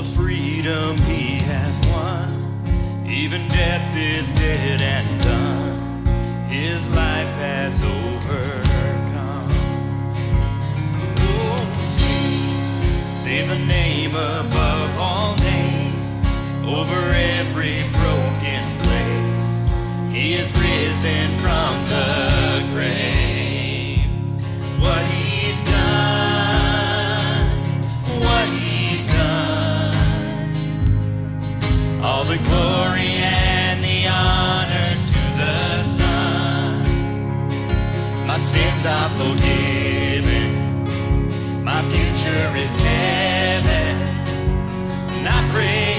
the freedom he has won. Even death is dead and done. His life has overcome. Oh, sing, say the name above all names, over every broken place. He is risen from sins are forgiven. My future is heaven. And I praise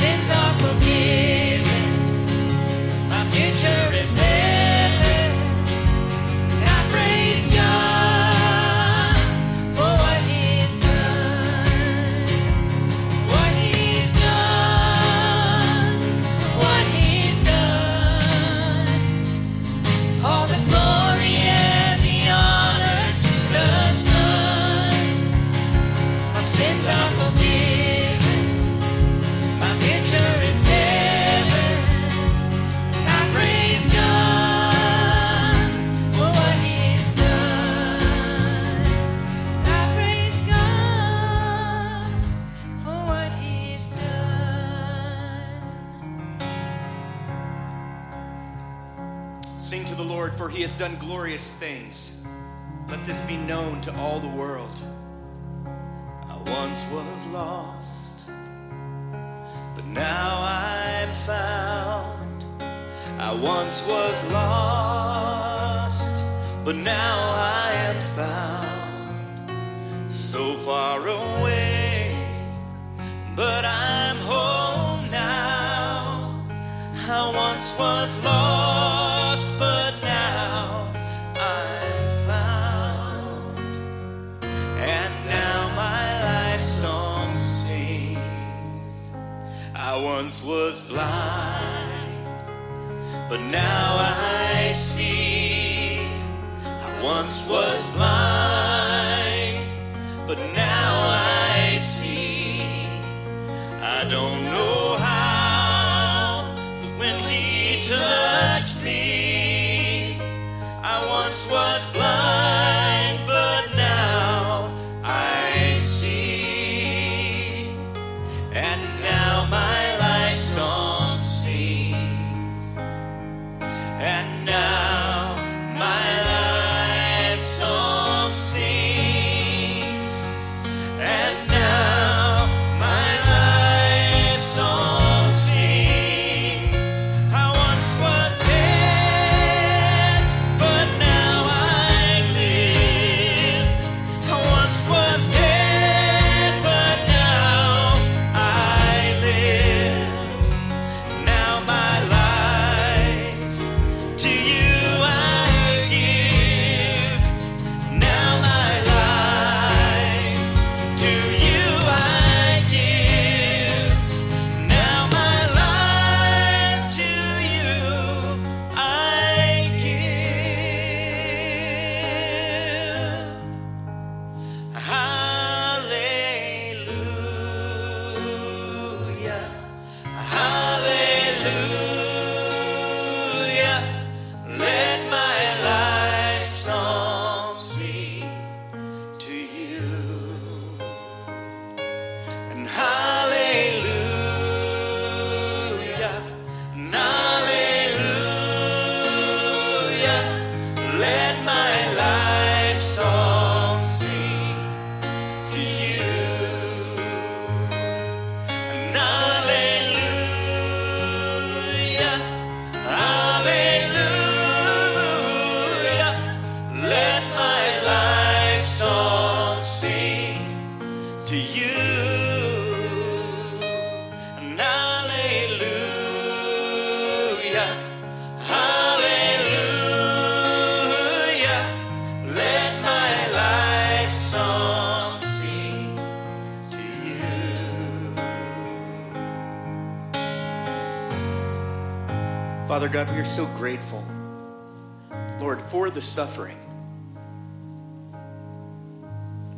My sins Sing to the Lord, for he has done glorious things. Let this be known to all the world. I once was lost, but now I'm found. I once was lost, but now I am found. So far away, but I'm home now. I once was lost, but now I'm found. And now my life song sings. I once was blind, but now I see. I once was blind, but now I see. I don't know how, when he touched me, once was blind, but now I see. And Father God, we are so grateful, Lord, for the suffering.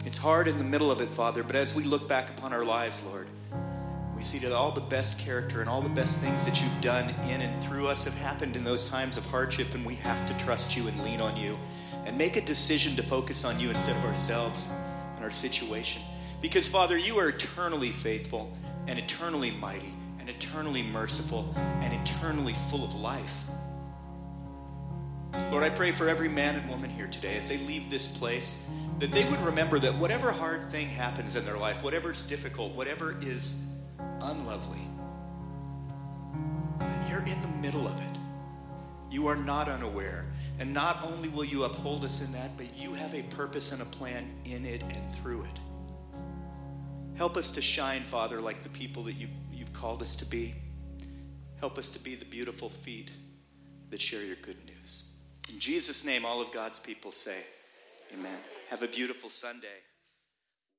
It's hard in the middle of it, Father, but as we look back upon our lives, Lord, we see that all the best character and all the best things that you've done in and through us have happened in those times of hardship, and we have to trust you and lean on you and make a decision to focus on you instead of ourselves and our situation. Because, Father, you are eternally faithful and eternally mighty and eternally merciful and eternally full of life. Lord, I pray for every man and woman here today as they leave this place that they would remember that whatever hard thing happens in their life, whatever is difficult, whatever is unlovely, that you're in the middle of it. You are not unaware. And not only will you uphold us in that, but you have a purpose and a plan in it and through it. Help us to shine, Father, like the people that you, called us to be. Help us to be the beautiful feet that share your good news. In Jesus' name, all of God's people say, Amen. Have a beautiful Sunday.